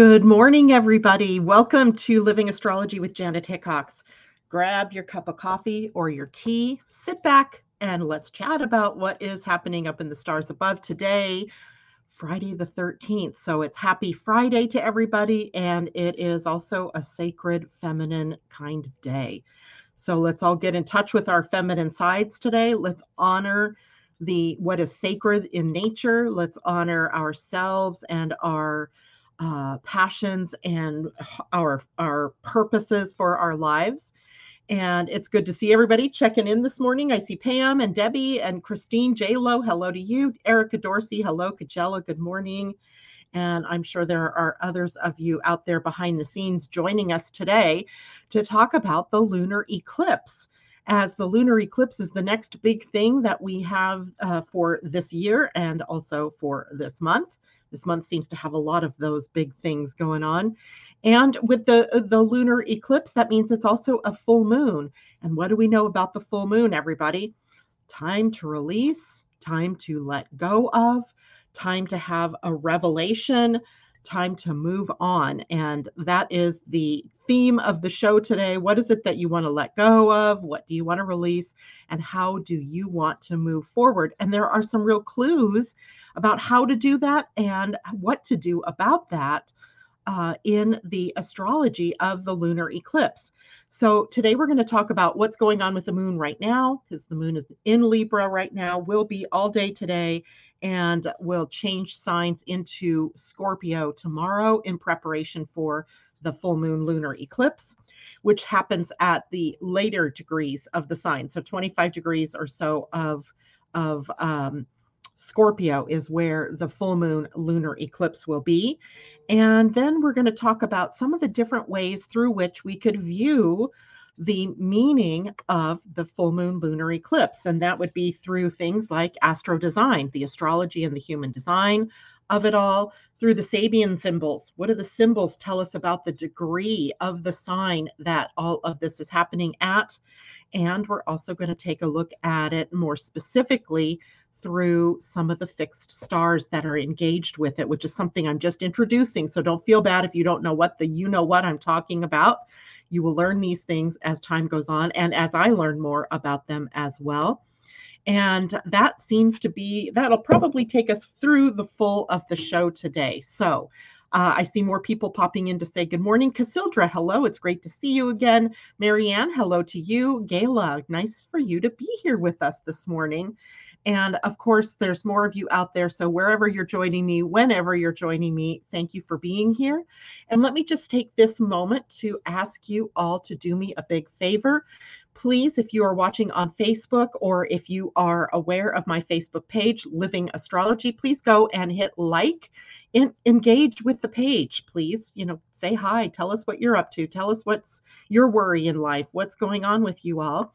Good morning, everybody. Welcome to Living Astrology with Janet Hickox. Grab your cup of coffee or your tea, sit back, and let's chat about what is happening up in the stars above today, Friday the 13th. So it's happy Friday to everybody, and it is also a sacred feminine kind of day. So let's all get in touch with our feminine sides today. Let's honor the what is sacred in nature. Let's honor ourselves and our uh, passions and our our purposes for our lives. And it's good to see everybody checking in this morning. I see Pam and Debbie and Christine J Lo. Hello to you, Erica Dorsey. Hello, Kajella. Good morning. And I'm sure there are others of you out there behind the scenes joining us today to talk about the lunar eclipse. As the lunar eclipse is the next big thing that we have uh, for this year and also for this month. This month seems to have a lot of those big things going on. And with the uh, the lunar eclipse, that means it's also a full moon. And what do we know about the full moon, everybody? Time to release, time to let go of, time to have a revelation, time to move on. And that is the theme of the show today. What is it that you want to let go of? What do you want to release? And how do you want to move forward? And there are some real clues about how to do that and what to do about that uh, in the astrology of the lunar eclipse. So, today we're going to talk about what's going on with the moon right now, because the moon is in Libra right now, will be all day today, and will change signs into Scorpio tomorrow in preparation for the full moon lunar eclipse, which happens at the later degrees of the sign. So, 25 degrees or so of, of um, Scorpio is where the full moon lunar eclipse will be. And then we're going to talk about some of the different ways through which we could view the meaning of the full moon lunar eclipse. And that would be through things like astro design, the astrology and the human design of it all, through the Sabian symbols. What do the symbols tell us about the degree of the sign that all of this is happening at? And we're also going to take a look at it more specifically through some of the fixed stars that are engaged with it, which is something I'm just introducing. So don't feel bad if you don't know what the you know what I'm talking about. You will learn these things as time goes on and as I learn more about them as well. And that seems to be, that'll probably take us through the full of the show today. So uh, I see more people popping in to say good morning. Cassandra, hello. It's great to see you again. Marianne, hello to you. Gayla, nice for you to be here with us this morning. And of course, there's more of you out there. So wherever you're joining me, whenever you're joining me, thank you for being here. And let me just take this moment to ask you all to do me a big favor. Please, if you are watching on Facebook or if you are aware of my Facebook page, Living Astrology, please go and hit like and engage with the page, please. You know, say hi, tell us what you're up to, tell us what's your worry in life, what's going on with you all.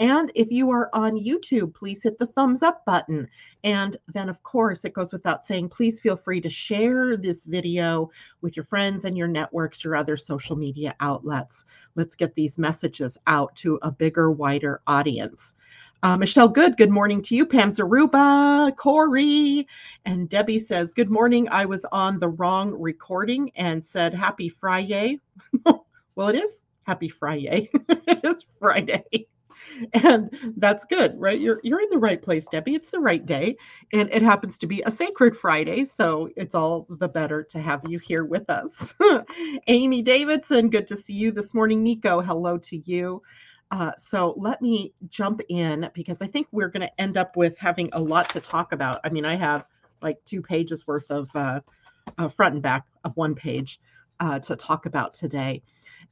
And if you are on YouTube, please hit the thumbs up button. And then, of course, it goes without saying, please feel free to share this video with your friends and your networks, your other social media outlets. Let's get these messages out to a bigger, wider audience. Uh, Michelle Good, good morning to you. Pam Zaruba, Corey, and Debbie says, Good morning. I was on the wrong recording and said happy Friday. well, it is happy Friday. it is Friday. and that's good right? You're you're in the right place debbie. It's the right day and it happens to be a sacred friday so it's all the better to have you here with us. Amy davidson good to see you this morning. Nico hello to you. Uh, so let me jump in because i think we're going to end up with having a lot to talk about. I mean i have like two pages worth of uh, uh, front and back of one page uh, to talk about today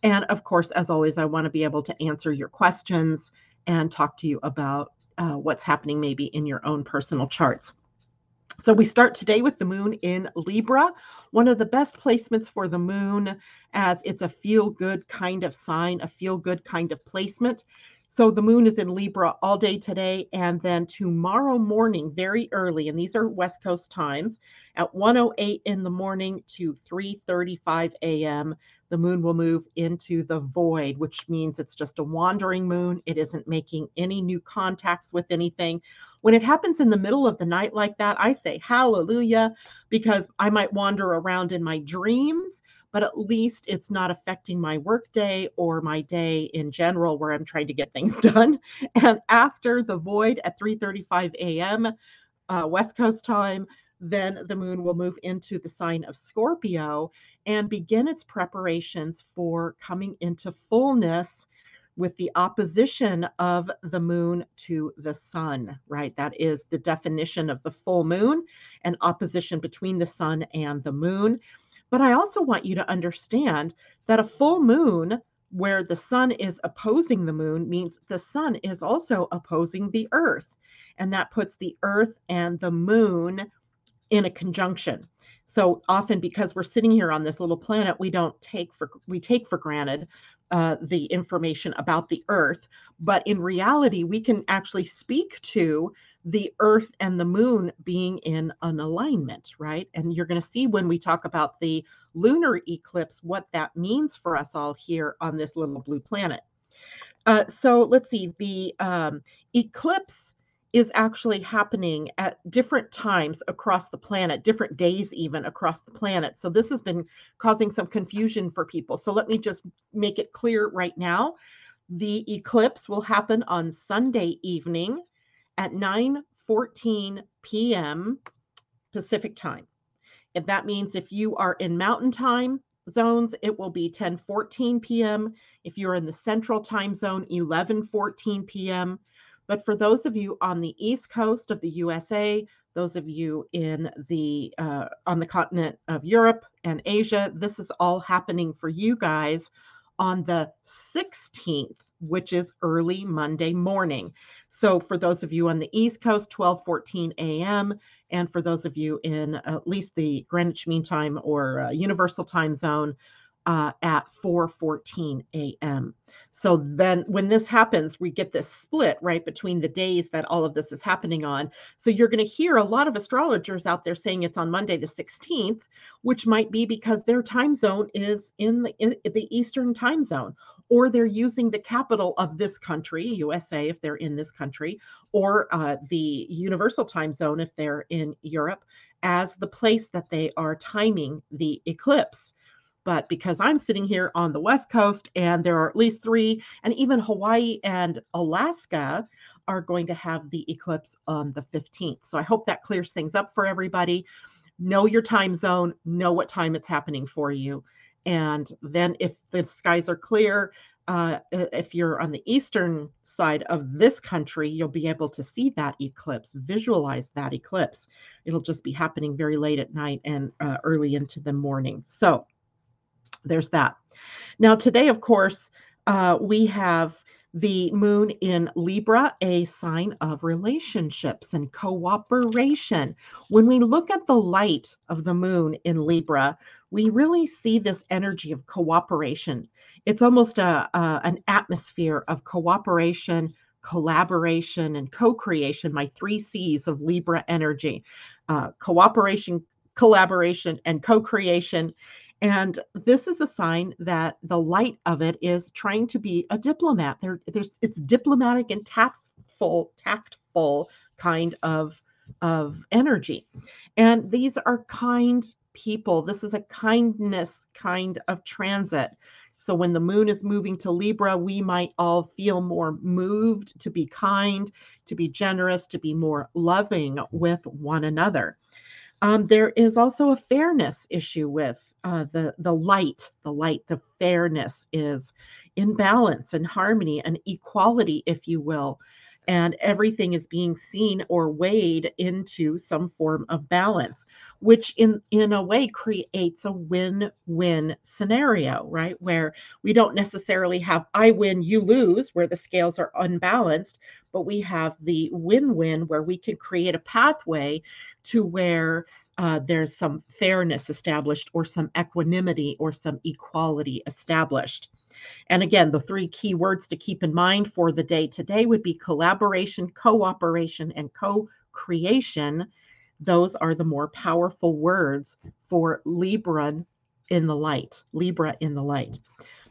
and of course, as always, I want to be able to answer your questions and talk to you about uh, what's happening maybe in your own personal charts. So we start today with the moon in Libra, one of the best placements for the moon as it's a feel good kind of sign, a feel good kind of placement. So the moon is in Libra all day today and then tomorrow morning very early and these are west coast times at 108 in the morning to 3:35 a.m. the moon will move into the void which means it's just a wandering moon. It isn't making any new contacts with anything. When it happens in the middle of the night like that, I say hallelujah because I might wander around in my dreams but at least it's not affecting my workday or my day in general where I'm trying to get things done. And after the void at 3:35 a.m. Uh, West Coast time, then the moon will move into the sign of Scorpio and begin its preparations for coming into fullness with the opposition of the moon to the sun, right? That is the definition of the full moon and opposition between the sun and the moon. But I also want you to understand that a full moon where the sun is opposing the moon means the sun is also opposing the earth. And that puts the earth and the moon in a conjunction. So often because we're sitting here on this little planet, we don't take for we take for granted uh, the information about the earth. But in reality, we can actually speak to the earth and the moon being in an alignment, right? And you're going to see when we talk about the lunar eclipse what that means for us all here on this little blue planet. Uh, so let's see, the um, eclipse is actually happening at different times across the planet, different days even across the planet. So this has been causing some confusion for people. So let me just make it clear right now. The eclipse will happen on Sunday evening at 9:14 p.m. Pacific time. If that means if you are in mountain time zones, it will be 10:14 p.m. If you're in the central time zone, 11:14 p.m. But for those of you on the east coast of the USA, those of you in the uh, on the continent of Europe and Asia, this is all happening for you guys on the 16th, which is early Monday morning. So for those of you on the East Coast, 12:14 a.m., and for those of you in at least the Greenwich Mean Time or uh, Universal Time Zone, uh, at 4:14 a.m. So then when this happens, we get this split right between the days that all of this is happening on. So you're going to hear a lot of astrologers out there saying it's on Monday the 16th, which might be because their time zone is in the, in the Eastern time zone or they're using the capital of this country, USA if they're in this country, or uh, the universal time zone if they're in Europe as the place that they are timing the eclipse. But because I'm sitting here on the West Coast and there are at least three, and even Hawaii and Alaska are going to have the eclipse on the 15th. So I hope that clears things up for everybody. Know your time zone, know what time it's happening for you. And then if the skies are clear, uh, if you're on the eastern side of this country, you'll be able to see that eclipse, visualize that eclipse. It'll just be happening very late at night and uh, early into the morning. So there's that. Now, today, of course, uh, we have the moon in Libra, a sign of relationships and cooperation. When we look at the light of the moon in Libra, we really see this energy of cooperation. It's almost a, a an atmosphere of cooperation, collaboration, and co creation, my three C's of Libra energy uh, cooperation, collaboration, and co creation. And this is a sign that the light of it is trying to be a diplomat. There, there's it's diplomatic and tactful, tactful kind of of energy. And these are kind people. This is a kindness kind of transit. So when the moon is moving to Libra, we might all feel more moved to be kind, to be generous, to be more loving with one another. Um, there is also a fairness issue with uh, the the light. The light, the fairness is in balance and harmony and equality, if you will, and everything is being seen or weighed into some form of balance, which in in a way creates a win-win scenario, right? Where we don't necessarily have I win, you lose, where the scales are unbalanced, but we have the win-win where we can create a pathway to where uh, there's some fairness established or some equanimity or some equality established. And again, the three key words to keep in mind for the day today would be collaboration, cooperation, and co creation. Those are the more powerful words for Libra in the light, Libra in the light.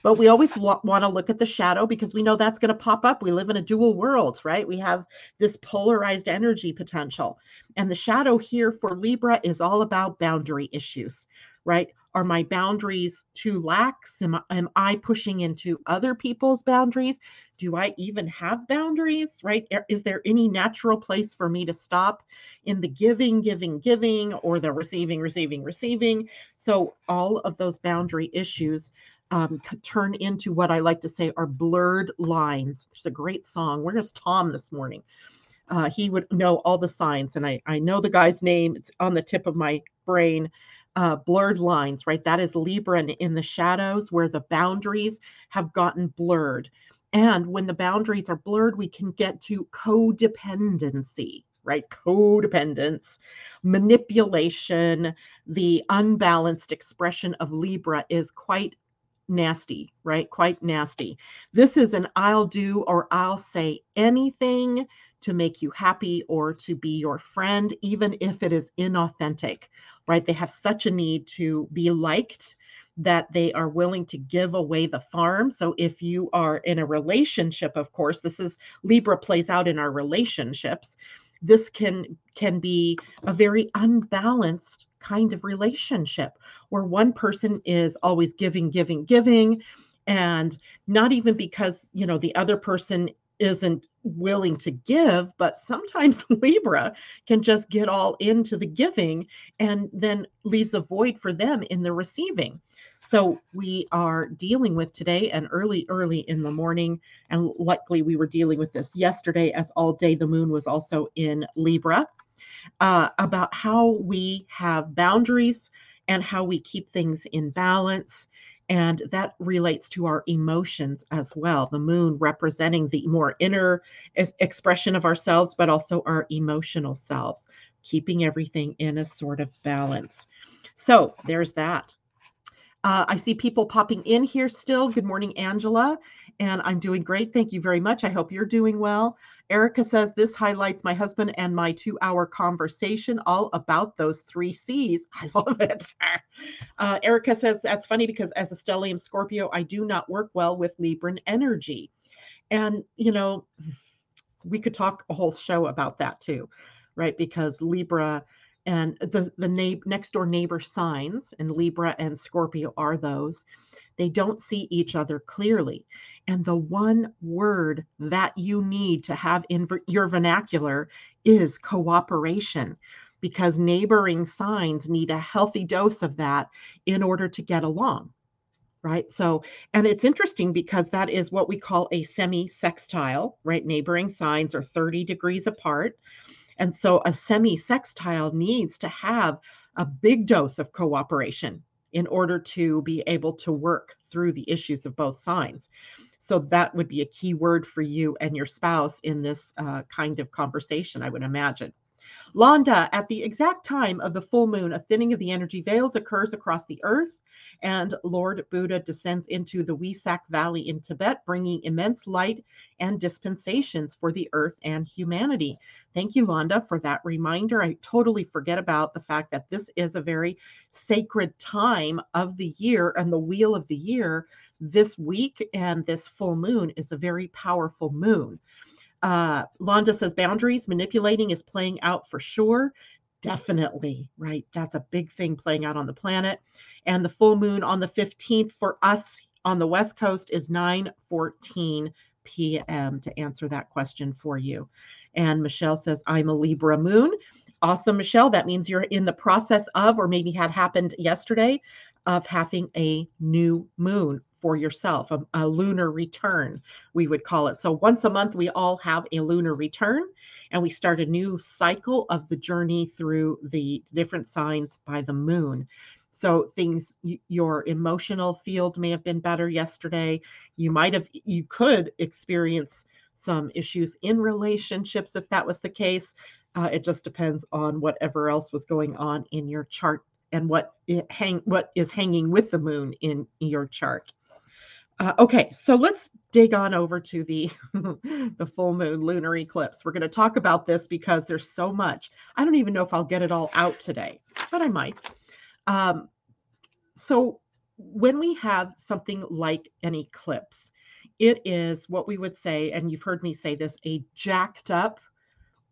But we always lo- want to look at the shadow because we know that's going to pop up. We live in a dual world, right? We have this polarized energy potential. And the shadow here for Libra is all about boundary issues, right? Are my boundaries too lax? Am, am I pushing into other people's boundaries? Do I even have boundaries, right? Is there any natural place for me to stop in the giving, giving, giving, or the receiving, receiving, receiving? So, all of those boundary issues um, turn into what I like to say are blurred lines. There's a great song. Where's Tom this morning? Uh, he would know all the signs, and I, I know the guy's name. It's on the tip of my brain. Uh, blurred lines, right? That is Libra in, in the shadows where the boundaries have gotten blurred. And when the boundaries are blurred, we can get to codependency, right? Codependence, manipulation, the unbalanced expression of Libra is quite nasty, right? Quite nasty. This is an I'll do or I'll say anything to make you happy or to be your friend, even if it is inauthentic, right? They have such a need to be liked that they are willing to give away the farm. So if you are in a relationship, of course, this is Libra plays out in our relationships. This can can be a very unbalanced kind of relationship where one person is always giving, giving, giving, and not even because, you know, the other person isn't willing to give, but sometimes Libra can just get all into the giving and then leaves a void for them in the receiving. So we are dealing with today and early, early in the morning. And luckily, we were dealing with this yesterday as all day the moon was also in Libra uh, about how we have boundaries and how we keep things in balance. And that relates to our emotions as well. The moon representing the more inner expression of ourselves, but also our emotional selves, keeping everything in a sort of balance. So there's that. Uh, I see people popping in here still. Good morning, Angela. And I'm doing great. Thank you very much. I hope you're doing well. Erica says this highlights my husband and my two hour conversation all about those three C's. I love it. Uh, Erica says that's funny because as a stellium Scorpio, I do not work well with Libran energy. And, you know, we could talk a whole show about that too, right? Because Libra and the the na- next door neighbor signs and libra and scorpio are those they don't see each other clearly. And the one word that you need to have in your vernacular is cooperation because neighboring signs need a healthy dose of that in order to get along right? So and it's interesting because that is what we call a semi sextile right? Neighboring signs are 30 degrees apart. And so a semi sextile needs to have a big dose of cooperation in order to be able to work through the issues of both signs. So that would be a key word for you and your spouse in this uh, kind of conversation, I would imagine. Londa, at the exact time of the full moon, a thinning of the energy veils occurs across the earth and Lord Buddha descends into the Wesak Valley in Tibet, bringing immense light and dispensations for the earth and humanity. Thank you, Londa, for that reminder. I totally forget about the fact that this is a very sacred time of the year and the wheel of the year. This week and this full moon is a very powerful moon. Uh, Londa says boundaries manipulating is playing out for sure. Definitely, right? That's a big thing playing out on the planet. And the full moon on the 15th for us on the West Coast is 9 14 p.m. to answer that question for you. And Michelle says, I'm a Libra moon. Awesome, Michelle. That means you're in the process of, or maybe had happened yesterday, of having a new moon for yourself, a, a, lunar return, we would call it. So once a month, we all have a lunar return and we start a new cycle of the journey through the different signs by the moon. So things, your emotional field may have been better yesterday. You might have, you could experience some issues in relationships if that was the case. Uh, it just depends on whatever else was going on in your chart and what hang what is hanging with the moon in your chart. Uh, okay, so let's dig on over to the the full moon lunar eclipse. We're going to talk about this because there's so much. I don't even know if I'll get it all out today, but I might. Um, so when we have something like an eclipse, it is what we would say, and you've heard me say this, a jacked up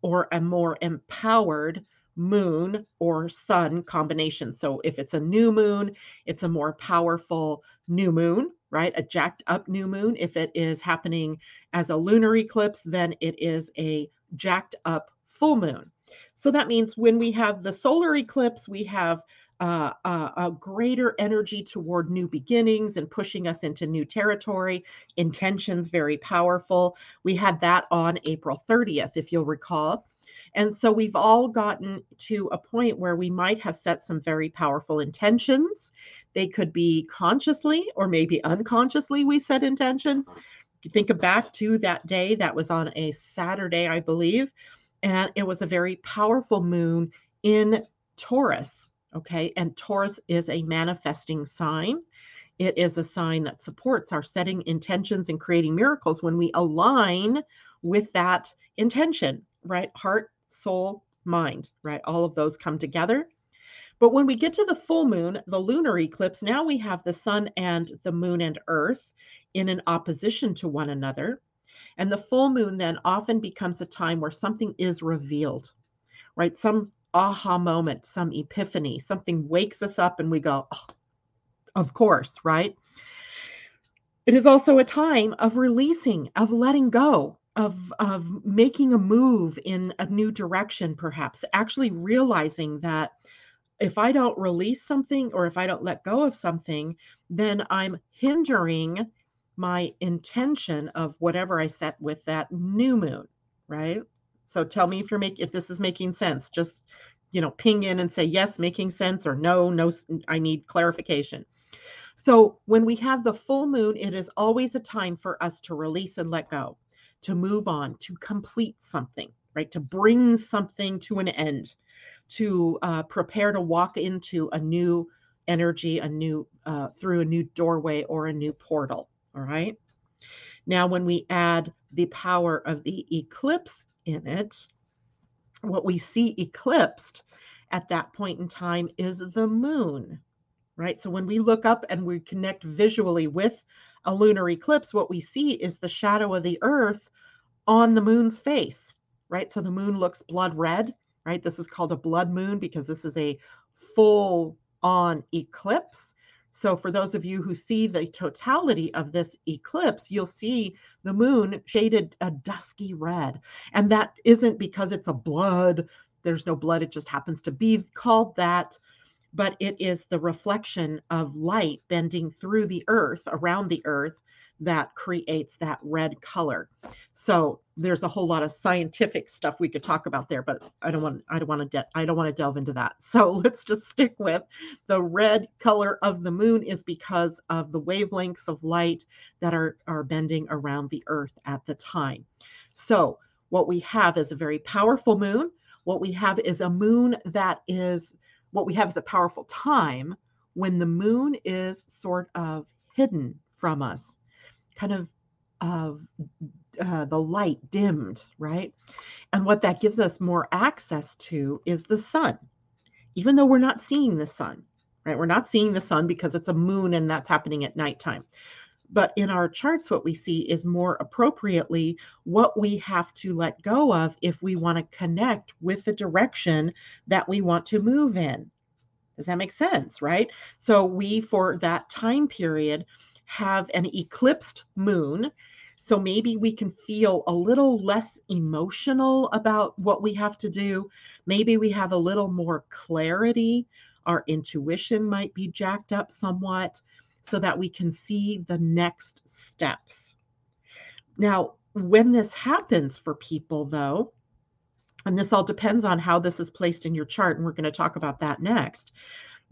or a more empowered moon or sun combination. So if it's a new moon, it's a more powerful new moon, right? A jacked up new moon. If it is happening as a lunar eclipse, then it is a jacked up full moon. So that means when we have the solar eclipse, we have uh, a, a greater energy toward new beginnings and pushing us into new territory. Intentions very powerful. We had that on April 30th, if you'll recall. And so we've all gotten to a point where we might have set some very powerful intentions. They could be consciously or maybe unconsciously we set intentions. You think back to that day that was on a Saturday, I believe, and it was a very powerful moon in Taurus. Okay. And Taurus is a manifesting sign. It is a sign that supports our setting intentions and creating miracles when we align with that intention, right? Heart, soul, mind, right? All of those come together. But when we get to the full moon, the lunar eclipse, now we have the sun and the moon and earth in an opposition to one another. And the full moon then often becomes a time where something is revealed, right? Some aha moment, some epiphany, something wakes us up and we go, oh, of course, right? It is also a time of releasing, of letting go, of of making a move in a new direction perhaps actually realizing that if i don't release something or if i don't let go of something then i'm hindering my intention of whatever i set with that new moon right? So tell me if you're making if this is making sense. Just you know ping in and say yes making sense or no no i need clarification. So when we have the full moon it is always a time for us to release and let go to move on, to complete something, right? To bring something to an end, to uh, prepare to walk into a new energy, a new, uh, through a new doorway or a new portal. All right. Now, when we add the power of the eclipse in it, what we see eclipsed at that point in time is the moon, right? So when we look up and we connect visually with a lunar eclipse, what we see is the shadow of the earth on the moon's face, right? So the moon looks blood red, right? This is called a blood moon because this is a full on eclipse. So, for those of you who see the totality of this eclipse, you'll see the moon shaded a dusky red. And that isn't because it's a blood, there's no blood, it just happens to be called that but it is the reflection of light bending through the earth, around the earth, that creates that red color. So there's a whole lot of scientific stuff we could talk about there, but I don't want I don't want to de- I don't want to delve into that. So let's just stick with the red color of the moon is because of the wavelengths of light that are are bending around the earth at the time. So what we have is a very powerful moon. What we have is a moon that is what we have is a powerful time when the moon is sort of hidden from us, kind of uh, the light dimmed, right? And what that gives us more access to is the sun, even though we're not seeing the sun, right? We're not seeing the sun because it's a moon and that's happening at nighttime. But in our charts, what we see is more appropriately what we have to let go of if we want to connect with the direction that we want to move in. Does that make sense? Right. So, we, for that time period, have an eclipsed moon. So maybe we can feel a little less emotional about what we have to do. Maybe we have a little more clarity. Our intuition might be jacked up somewhat so that we can see the next steps. Now, when this happens for people, though, and this all depends on how this is placed in your chart, and we're going to talk about that next,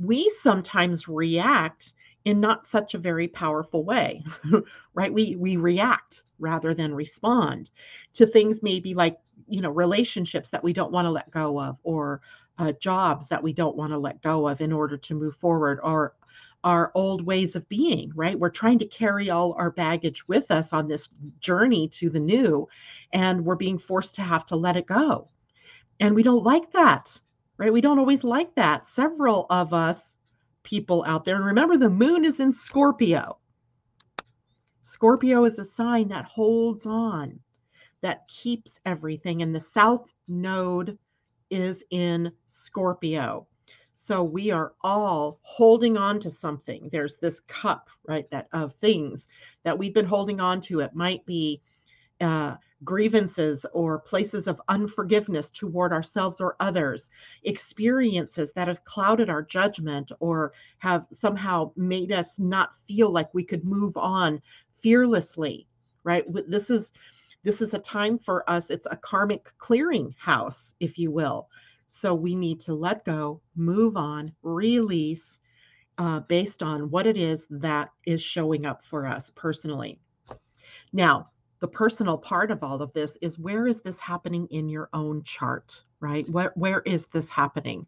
we sometimes react in not such a very powerful way, right? We we react rather than respond to things maybe like you know relationships that we don't want to let go of or uh, jobs that we don't want to let go of in order to move forward, or our old ways of being, right? We're trying to carry all our baggage with us on this journey to the new, and we're being forced to have to let it go. And we don't like that, right? We don't always like that. Several of us people out there, and remember, the moon is in Scorpio. Scorpio is a sign that holds on, that keeps everything. And the south node is in Scorpio. So we are all holding on to something. There's this cup, right, that of things that we've been holding on to. It might be uh, grievances or places of unforgiveness toward ourselves or others, experiences that have clouded our judgment or have somehow made us not feel like we could move on fearlessly, right? This is this is a time for us. It's a karmic clearing house, if you will. So we need to let go, move on, release uh, based on what it is that is showing up for us personally. Now, the personal part of all of this is where is this happening in your own chart, right? Where, where is this happening?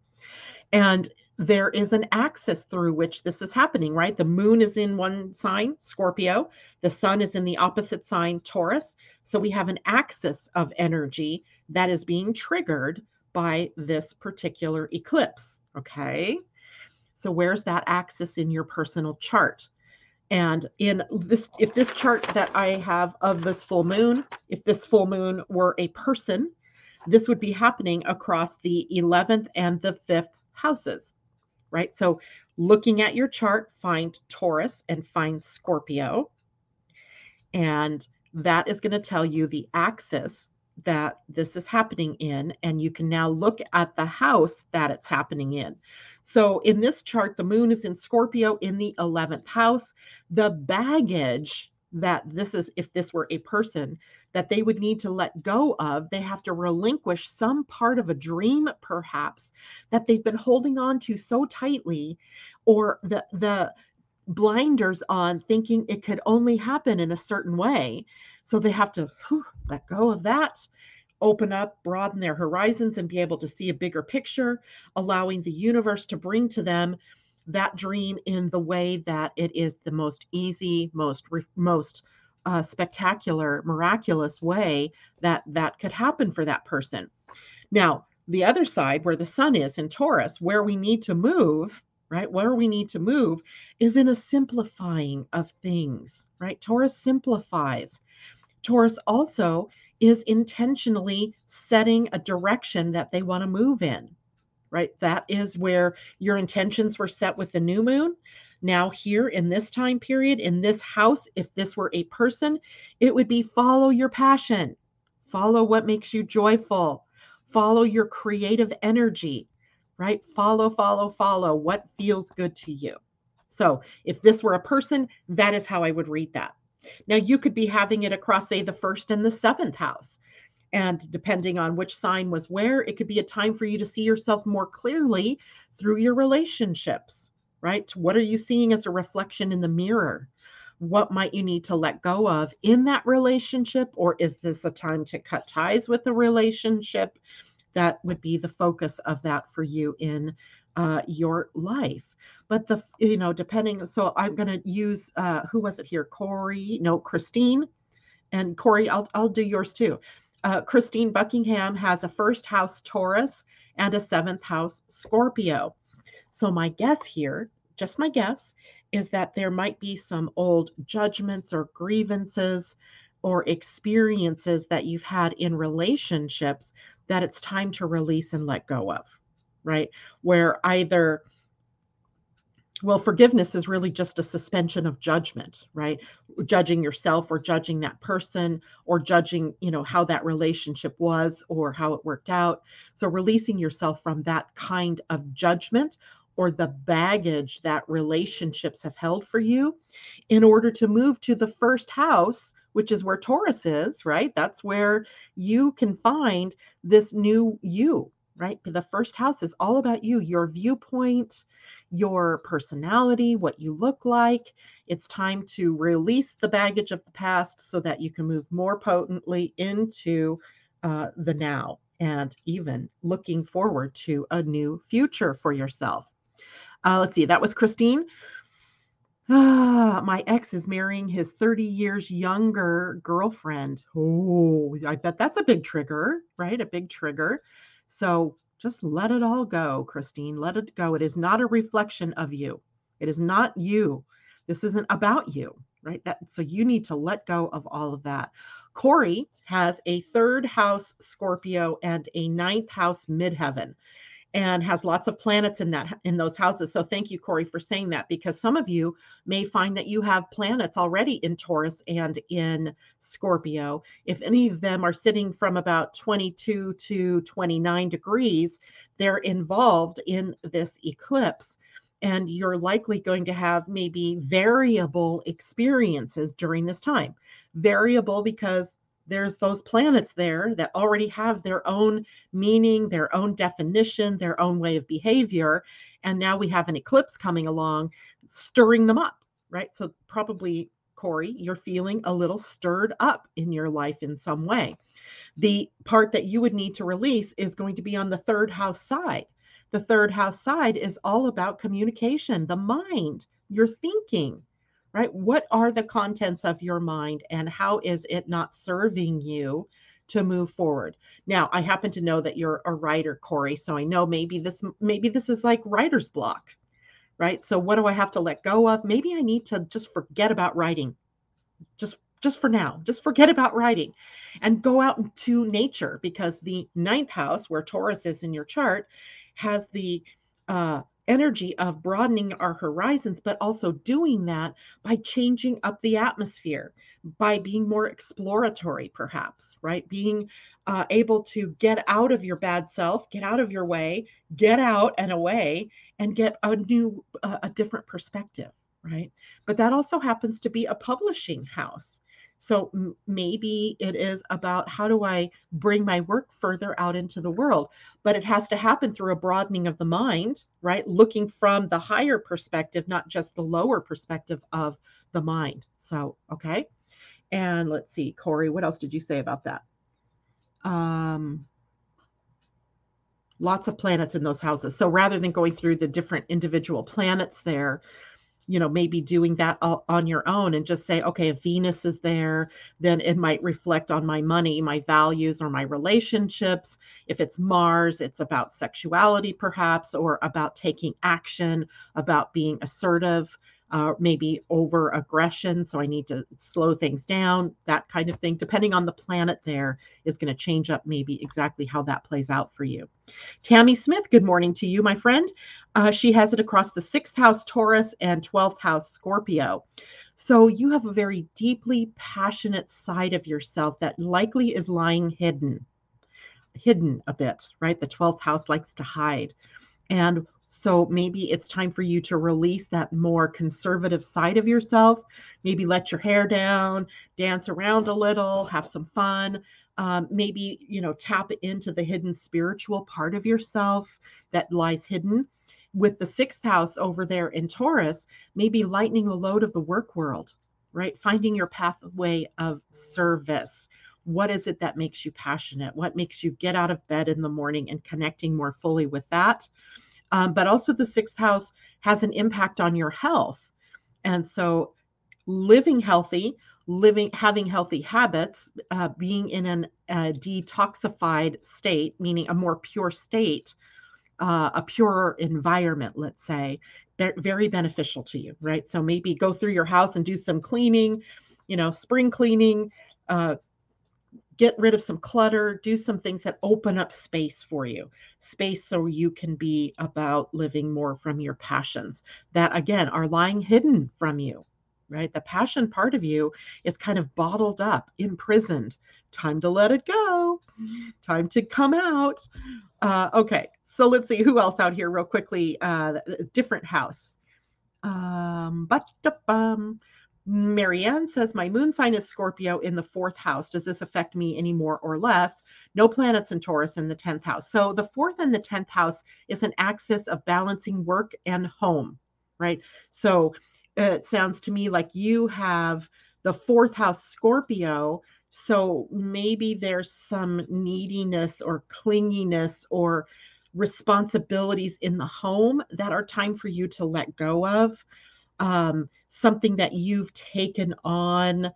And there is an axis through which this is happening, right? The moon is in one sign, Scorpio. The sun is in the opposite sign, Taurus. So we have an axis of energy that is being triggered by this particular eclipse. Okay. So where's that axis in your personal chart? And in this, if this chart that I have of this full moon, if this full moon were a person, this would be happening across the 11th and the 5th houses, right? So looking at your chart, find Taurus and find Scorpio. And that is going to tell you the axis that this is happening in, and you can now look at the house that it's happening in. So, in this chart, the moon is in Scorpio in the 11th house. The baggage that this is, if this were a person, that they would need to let go of, they have to relinquish some part of a dream, perhaps, that they've been holding on to so tightly, or the, the, blinders on thinking it could only happen in a certain way so they have to whew, let go of that, open up, broaden their horizons, and be able to see a bigger picture, allowing the universe to bring to them that dream in the way that it is the most easy, most most uh, spectacular, miraculous way that that could happen for that person. Now, the other side, where the sun is in Taurus, where we need to move, right? Where we need to move is in a simplifying of things, right? Taurus simplifies. Taurus also is intentionally setting a direction that they want to move in, right? That is where your intentions were set with the new moon. Now, here in this time period, in this house, if this were a person, it would be follow your passion, follow what makes you joyful, follow your creative energy, right? Follow, follow, follow what feels good to you. So, if this were a person, that is how I would read that. Now, you could be having it across, say, the first and the seventh house. And depending on which sign was where, it could be a time for you to see yourself more clearly through your relationships, right? What are you seeing as a reflection in the mirror? What might you need to let go of in that relationship? Or is this a time to cut ties with the relationship? That would be the focus of that for you in uh, your life but the you know depending so i'm going to use uh who was it here? Corey no christine. And corey i'll, I'll do yours too. Uh, christine buckingham has a first house taurus and a seventh house scorpio. So my guess here just my guess is that there might be some old judgments or grievances or experiences that you've had in relationships that it's time to release and let go of right? Where either well forgiveness is really just a suspension of judgment right? Judging yourself or judging that person or judging you know how that relationship was or how it worked out. So releasing yourself from that kind of judgment or the baggage that relationships have held for you in order to move to the first house which is where Taurus is right? That's where you can find this new you right? The first house is all about you your viewpoint your personality, what you look like. It's time to release the baggage of the past so that you can move more potently into uh, the now and even looking forward to a new future for yourself. Uh, let's see, that was Christine. Ah, my ex is marrying his 30 years younger girlfriend. Oh, I bet that's a big trigger, right? A big trigger. So just let it all go, Christine. Let it go. It is not a reflection of you. It is not you. This isn't about you, right? That so you need to let go of all of that. Corey has a third house Scorpio and a ninth house midheaven and has lots of planets in that in those houses. So thank you, Corey, for saying that because some of you may find that you have planets already in Taurus and in Scorpio. If any of them are sitting from about 22 to 29 degrees, they're involved in this eclipse. And you're likely going to have maybe variable experiences during this time. Variable because there's those planets there that already have their own meaning, their own definition, their own way of behavior. And now we have an eclipse coming along, stirring them up, right? So, probably, Corey, you're feeling a little stirred up in your life in some way. The part that you would need to release is going to be on the third house side. The third house side is all about communication, the mind, your thinking, right? What are the contents of your mind and how is it not serving you to move forward? Now, I happen to know that you're a writer, Corey, so I know maybe this maybe this is like writer's block, right? So what do I have to let go of? Maybe I need to just forget about writing. Just just for now, just forget about writing and go out into nature because the ninth house, where Taurus is in your chart, has the uh, energy of broadening our horizons, but also doing that by changing up the atmosphere, by being more exploratory, perhaps, right? Being uh, able to get out of your bad self, get out of your way, get out and away, and get a new, uh, a different perspective, right? But that also happens to be a publishing house. So maybe it is about how do I bring my work further out into the world? But it has to happen through a broadening of the mind, right? Looking from the higher perspective, not just the lower perspective of the mind. So, okay. And let's see, Corey, what else did you say about that? Um, lots of planets in those houses. So rather than going through the different individual planets there, you know maybe doing that on your own and just say okay if venus is there then it might reflect on my money my values or my relationships. If it's mars it's about sexuality perhaps or about taking action about being assertive uh, maybe over aggression. So I need to slow things down, that kind of thing. Depending on the planet, there is going to change up maybe exactly how that plays out for you. Tammy Smith, good morning to you, my friend. Uh, she has it across the sixth house Taurus and 12th house Scorpio. So you have a very deeply passionate side of yourself that likely is lying hidden, hidden a bit, right? The 12th house likes to hide. And so maybe it's time for you to release that more conservative side of yourself. Maybe let your hair down, dance around a little, have some fun. Um, maybe, you know, tap into the hidden spiritual part of yourself that lies hidden. With the sixth house over there in Taurus, maybe lightening the load of the work world, right? Finding your pathway of service what is it that makes you passionate what makes you get out of bed in the morning and connecting more fully with that um, but also the sixth house has an impact on your health. And so living healthy, living, having healthy habits, uh, being in an, a detoxified state, meaning a more pure state, uh, a purer environment, let's say, very beneficial to you, right? So maybe go through your house and do some cleaning, you know, spring cleaning, uh, get rid of some clutter, do some things that open up space for you, space so you can be about living more from your passions that, again, are lying hidden from you, right? The passion part of you is kind of bottled up, imprisoned. Time to let it go, time to come out. Uh, okay, so let's see who else out here, real quickly. Uh, different house. Um, but um, Marianne says, My moon sign is Scorpio in the fourth house. Does this affect me any more or less? No planets in Taurus in the 10th house. So the fourth and the 10th house is an axis of balancing work and home, right? So it sounds to me like you have the fourth house Scorpio So maybe there's some neediness or clinginess or responsibilities in the home that are time for you to let go of. Um, something that you've taken on,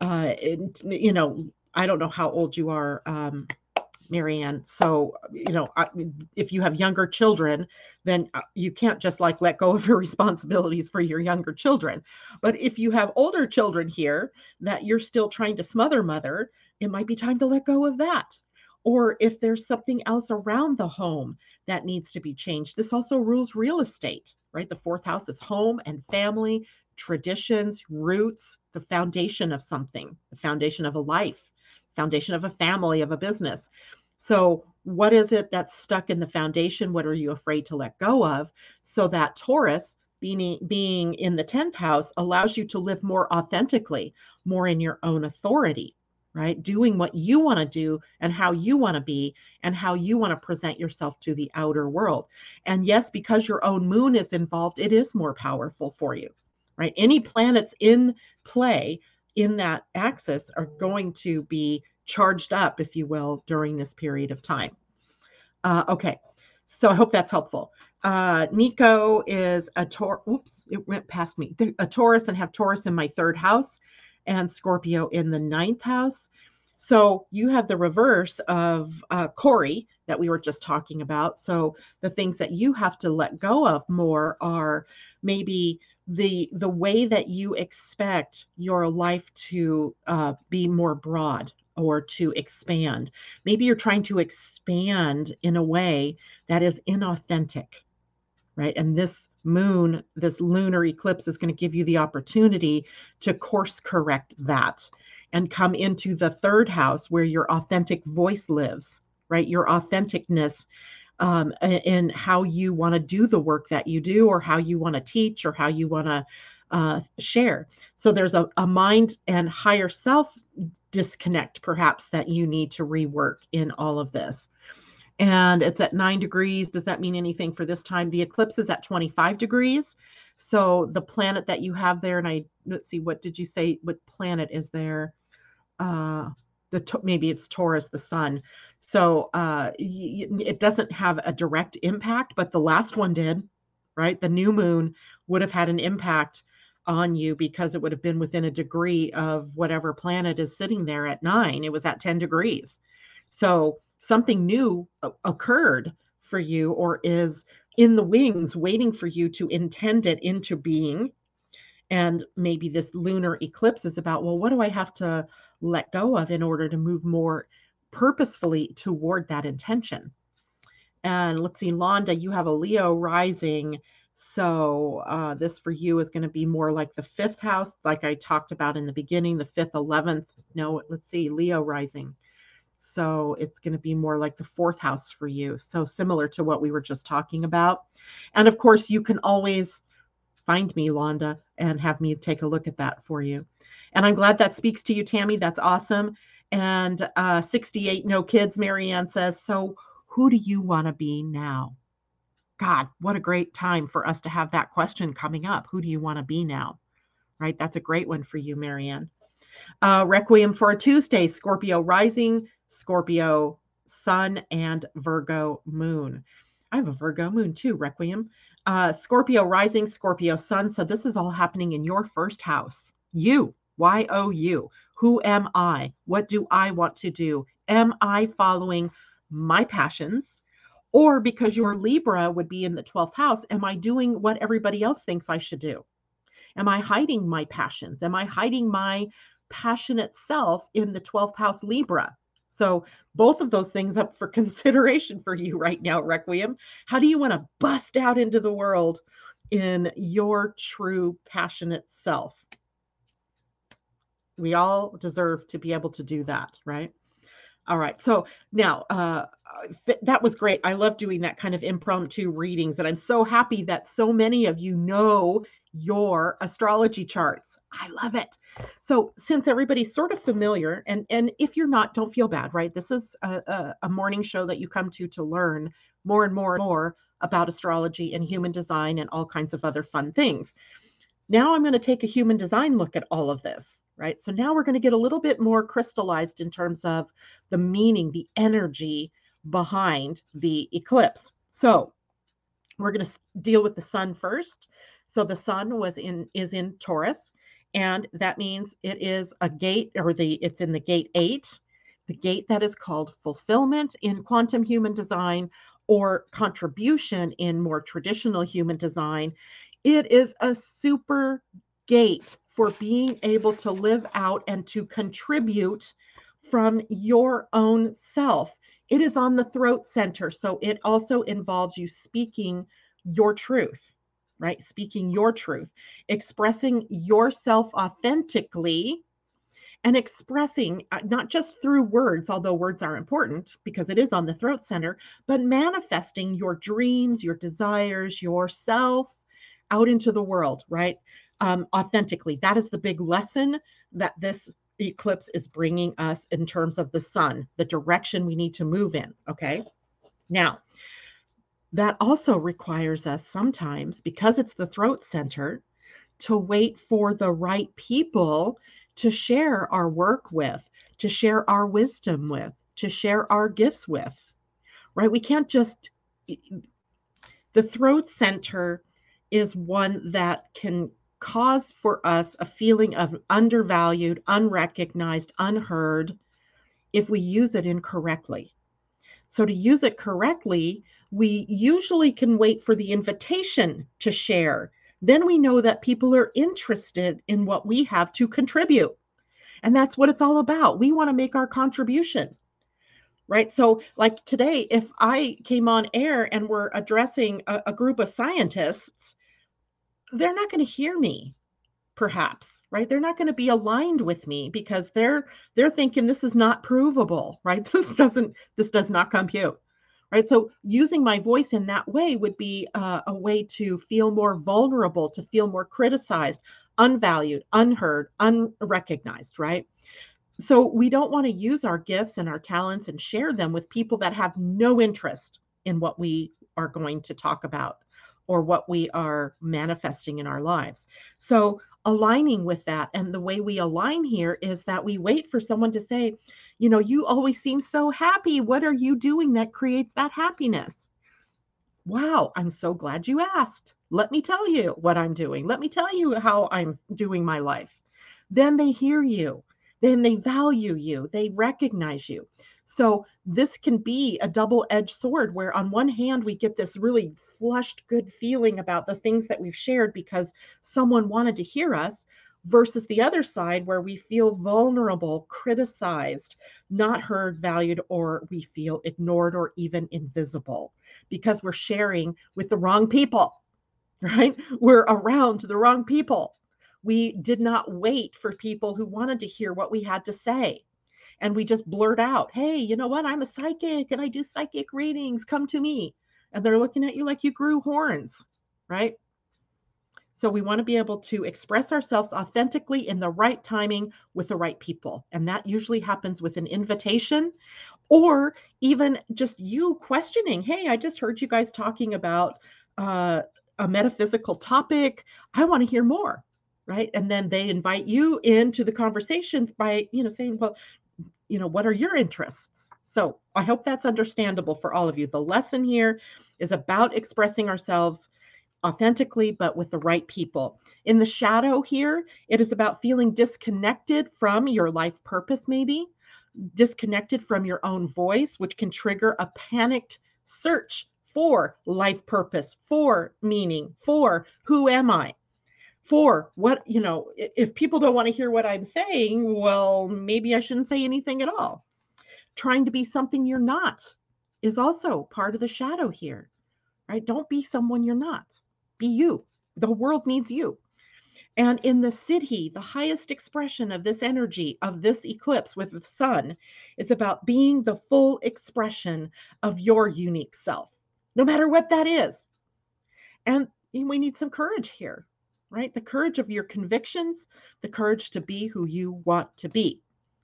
uh, and, you know, I don't know how old you are, um, Marianne. So, you know, I, if you have younger children, then uh, you can't just like let go of your responsibilities for your younger children. But if you have older children here that you're still trying to smother mother, it might be time to let go of that. Or if there's something else around the home that needs to be changed. This also rules real estate, right? The fourth house is home and family, traditions, roots, the foundation of something, the foundation of a life foundation of a family, of a business. So, what is it that's stuck in the foundation? What are you afraid to let go of? So that Taurus being being in the 10th house allows you to live more authentically, more in your own authority, right? Doing what you want to do and how you want to be and how you want to present yourself to the outer world. And yes, because your own moon is involved, it is more powerful for you, right? Any planets in play in that axis are going to be charged up, if you will, during this period of time. Uh, okay, so I hope that's helpful. Uh, Nico is a Taurus. Oops, it went past me. A Taurus and have Taurus in my third house and Scorpio in the ninth house. So you have the reverse of uh, Corey that we were just talking about. So the things that you have to let go of more are maybe the the way that you expect your life to uh, be more broad or to expand. Maybe you're trying to expand in a way that is inauthentic, right? And this moon, this lunar eclipse is going to give you the opportunity to course correct that and come into the third house where your authentic voice lives, right? Your authenticness um, in how you want to do the work that you do, or how you want to teach, or how you want to uh, share. So there's a, a mind and higher self disconnect, perhaps, that you need to rework in all of this. And it's at nine degrees. Does that mean anything for this time? The eclipse is at 25 degrees. So the planet that you have there, and I let's see, what did you say? What planet is there? Uh, the maybe it's Taurus, the sun. So uh, it doesn't have a direct impact, but the last one did, right? The new moon would have had an impact on you because it would have been within a degree of whatever planet is sitting there at nine. It was at 10 degrees. So something new occurred for you or is in the wings waiting for you to intend it into being. And maybe this lunar eclipse is about, well, what do I have to let go of in order to move more purposefully toward that intention. And let's see, Londa, you have a Leo rising. So uh, this for you is going to be more like the fifth house, like I talked about in the beginning, the fifth, 11th. No, let's see, Leo rising. So it's going to be more like the fourth house for you. So similar to what we were just talking about. And of course, you can always find me, Londa, and have me take a look at that for you. And I'm glad that speaks to you, Tammy. That's awesome. And uh, 68 no kids, Marianne says. So who do you want to be now? God, what a great time for us to have that question coming up. Who do you want to be now? Right? That's a great one for you, Marianne. Uh, Requiem for a Tuesday, Scorpio rising, Scorpio sun, and Virgo moon. I have a Virgo moon too, Requiem. Uh, Scorpio rising, Scorpio sun. So this is all happening in your first house. You, Y O U. Who am I? What do I want to do? Am I following my passions? Or because your Libra would be in the 12th house, am I doing what everybody else thinks I should do? Am I hiding my passions? Am I hiding my passionate self in the 12th house Libra? So, both of those things up for consideration for you right now, Requiem. How do you want to bust out into the world in your true passionate self? we all deserve to be able to do that, right? All right. So now uh, that was great. I love doing that kind of impromptu readings. And I'm so happy that so many of you know your astrology charts. I love it. So since everybody's sort of familiar, and, and if you're not, don't feel bad, right? This is a, a, a morning show that you come to to learn more and more and more about astrology and human design and all kinds of other fun things. Now I'm going to take a human design look at all of this right? So now we're going to get a little bit more crystallized in terms of the meaning, the energy behind the eclipse. So we're going to deal with the sun first. So the sun was in is in Taurus and that means it is a gate or the it's in the gate 8, the gate that is called fulfillment in quantum human design or contribution in more traditional human design. It is a super gate for being able to live out and to contribute from your own self. It is on the throat center. So it also involves you speaking your truth, right? Speaking your truth, expressing yourself authentically and expressing uh, not just through words, although words are important because it is on the throat center, but manifesting your dreams, your desires, yourself out into the world, right? Um, authentically. That is the big lesson that this eclipse is bringing us in terms of the sun, the direction we need to move in. Okay. Now, that also requires us sometimes, because it's the throat center, to wait for the right people to share our work with, to share our wisdom with, to share our gifts with, right? We can't just, the throat center is one that can cause for us a feeling of undervalued, unrecognized, unheard if we use it incorrectly. So, to use it correctly, we usually can wait for the invitation to share. Then we know that people are interested in what we have to contribute. And that's what it's all about. We want to make our contribution. Right. So, like today, if I came on air and we're addressing a, a group of scientists, they're not going to hear me perhaps right? They're not going to be aligned with me because they're they're thinking this is not provable right? This doesn't this does not compute right? So using my voice in that way would be uh, a way to feel more vulnerable to feel more criticized unvalued unheard unrecognized right? So we don't want to use our gifts and our talents and share them with people that have no interest in what we are going to talk about or what we are manifesting in our lives. So, aligning with that, and the way we align here is that we wait for someone to say, You know, you always seem so happy. What are you doing that creates that happiness? Wow, I'm so glad you asked. Let me tell you what I'm doing. Let me tell you how I'm doing my life. Then they hear you. Then they value you. They recognize you. So this can be a double edged sword where, on one hand, we get this really flushed, good feeling about the things that we've shared because someone wanted to hear us, versus the other side where we feel vulnerable, criticized, not heard, valued, or we feel ignored or even invisible because we're sharing with the wrong people, right? We're around the wrong people. We did not wait for people who wanted to hear what we had to say and we just blurt out, hey, you know what? I'm a psychic and I do psychic readings. Come to me. And they're looking at you like you grew horns, right? So we want to be able to express ourselves authentically in the right timing with the right people. And that usually happens with an invitation or even just you questioning, hey, I just heard you guys talking about uh, a metaphysical topic. I want to hear more right and then they invite you into the conversations by you know saying well you know, what are your interests? So I hope that's understandable for all of you. The lesson here is about expressing ourselves authentically, but with the right people. In the shadow here, it is about feeling disconnected from your life purpose, maybe disconnected from your own voice, which can trigger a panicked search for life purpose, for meaning, for who am I? For what you know if people don't want to hear what i'm saying well maybe i shouldn't say anything at all. Trying to be something you're not is also part of the shadow here right? Don't be someone you're not. Be you. The world needs you. And in the siddhi the highest expression of this energy of this eclipse with the sun is about being the full expression of your unique self no matter what that is. And we need some courage here right? The courage of your convictions, the courage to be who you want to be.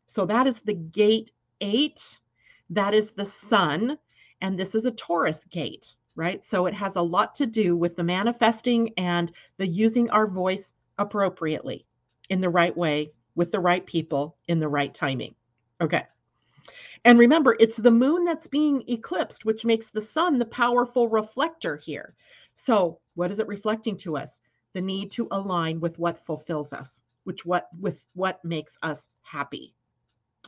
So that is the gate eight. That is the sun. And this is a Taurus gate, right? So it has a lot to do with the manifesting and the using our voice appropriately in the right way with the right people in the right timing. Okay. And remember, it's the moon that's being eclipsed, which makes the sun the powerful reflector here. So, what is it reflecting to us? The need to align with what fulfills us, which what with what makes us happy.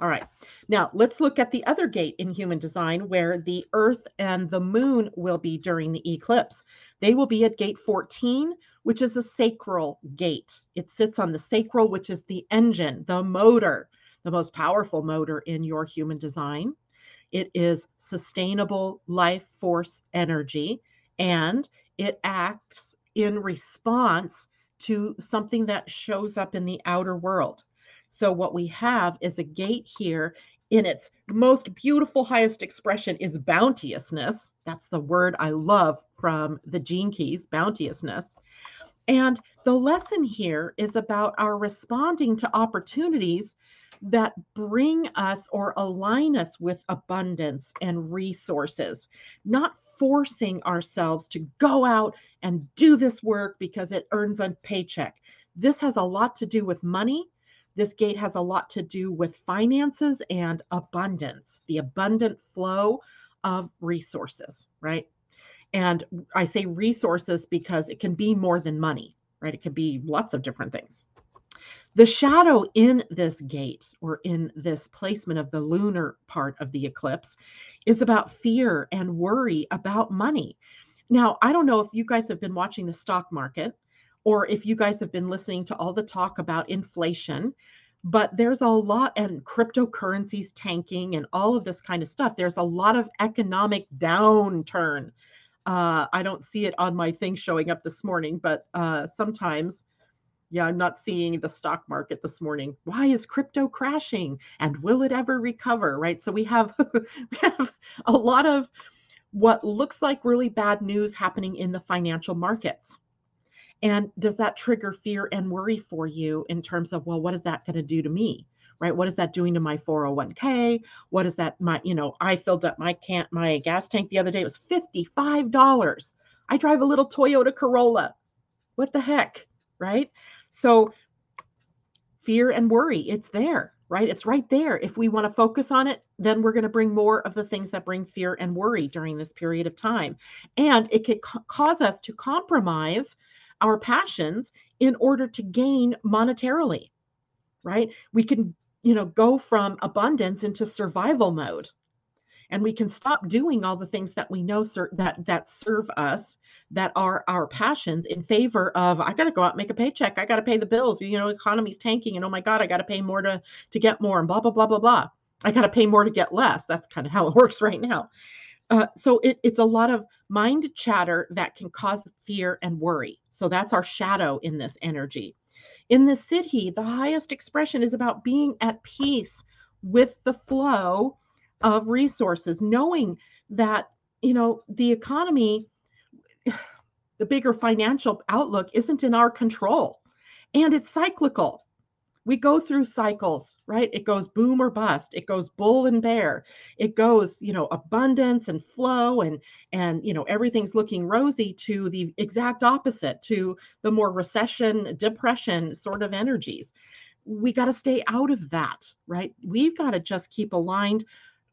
All right. Now, let's look at the other gate in human design where the earth and the moon will be during the eclipse. They will be at gate 14, which is a sacral gate. It sits on the sacral, which is the engine, the motor the most powerful motor in your human design. It is sustainable life force energy, and it acts in response to something that shows up in the outer world. So, what we have is a gate here in its most beautiful, highest expression is bounteousness. That's the word I love from the Gene Keys, bounteousness. And the lesson here is about our responding to opportunities that bring us or align us with abundance and resources, not forcing ourselves to go out and do this work because it earns a paycheck. This has a lot to do with money. This gate has a lot to do with finances and abundance, the abundant flow of resources, right? And I say resources because it can be more than money, right? It can be lots of different things. The shadow in this gate or in this placement of the lunar part of the eclipse is about fear and worry about money. Now, I don't know if you guys have been watching the stock market or if you guys have been listening to all the talk about inflation, but there's a lot and cryptocurrencies tanking and all of this kind of stuff. There's a lot of economic downturn. Uh, I don't see it on my thing showing up this morning, but uh, sometimes yeah, I'm not seeing the stock market this morning. Why is crypto crashing? And will it ever recover? Right. So we have we have a lot of what looks like really bad news happening in the financial markets. And does that trigger fear and worry for you in terms of, well, what is that going to do to me? Right? What is that doing to my 401k? What is that? My, you know, I filled up my can my gas tank the other day. It was $55. I drive a little Toyota Corolla. What the heck? Right? So fear and worry, it's there, right? It's right there. If we want to focus on it, then we're going to bring more of the things that bring fear and worry during this period of time. And it could ca- cause us to compromise our passions in order to gain monetarily, right? We can, you know, go from abundance into survival mode and we can stop doing all the things that we know ser- that that serve us that are our passions in favor of i got to go out make a paycheck. I got to pay the bills. You know economy's tanking and oh my god i got to pay more to to get more and blah blah blah blah blah. I got to pay more to get less. That's kind of how it works right now. Uh, so it, it's a lot of mind chatter that can cause fear and worry. So that's our shadow in this energy. In the siddhi the highest expression is about being at peace with the flow of resources, knowing that, you know, the economy, the bigger financial outlook isn't in our control and it's cyclical. We go through cycles, right? It goes boom or bust. It goes bull and bear. It goes, you know, abundance and flow and and you know everything's looking rosy to the exact opposite to the more recession, depression sort of energies. We got to stay out of that, right? We've got to just keep aligned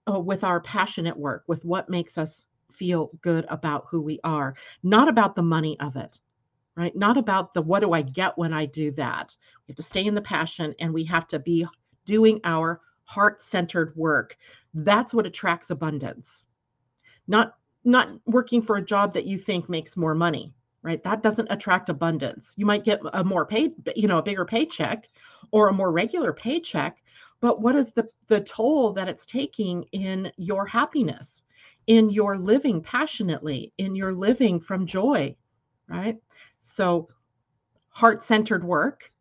uh, with our passionate work, with what makes us feel good about who we are, not about the money of it, right? Not about the what do I get when I do that. We have to stay in the passion and we have to be doing our heart centered work. That's what attracts abundance. Not not working for a job that you think makes more money right that doesn't attract abundance you might get a more paid you know a bigger paycheck or a more regular paycheck but what is the the toll that it's taking in your happiness in your living passionately in your living from joy right so heart-centered work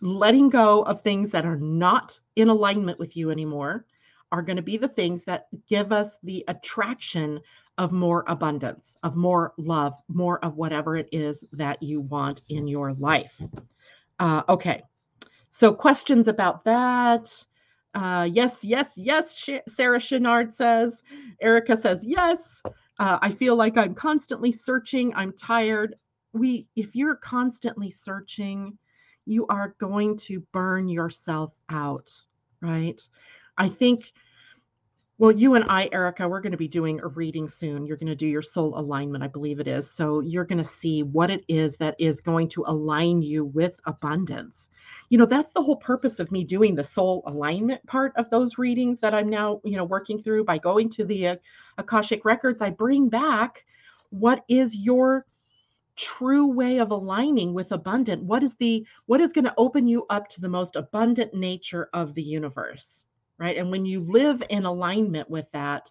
letting go of things that are not in alignment with you anymore are going to be the things that give us the attraction of more abundance, of more love, more of whatever it is that you want in your life. Uh, okay, so, questions about that? Uh, yes, yes, yes. Sarah Chenard says. Erica says yes. Uh, I feel like I'm constantly searching. I'm tired. We, if you're constantly searching, you are going to burn yourself out, right? I think well, you and I, Erica, we're going to be doing a reading soon. You're going to do your soul alignment, I believe it is. So you're going to see what it is that is going to align you with abundance. You know, that's the whole purpose of me doing the soul alignment part of those readings that I'm now, you know, working through by going to the uh, Akashic records. I bring back what is your true way of aligning with abundant what is the what is going to open you up to the most abundant nature of the universe right? And when you live in alignment with that,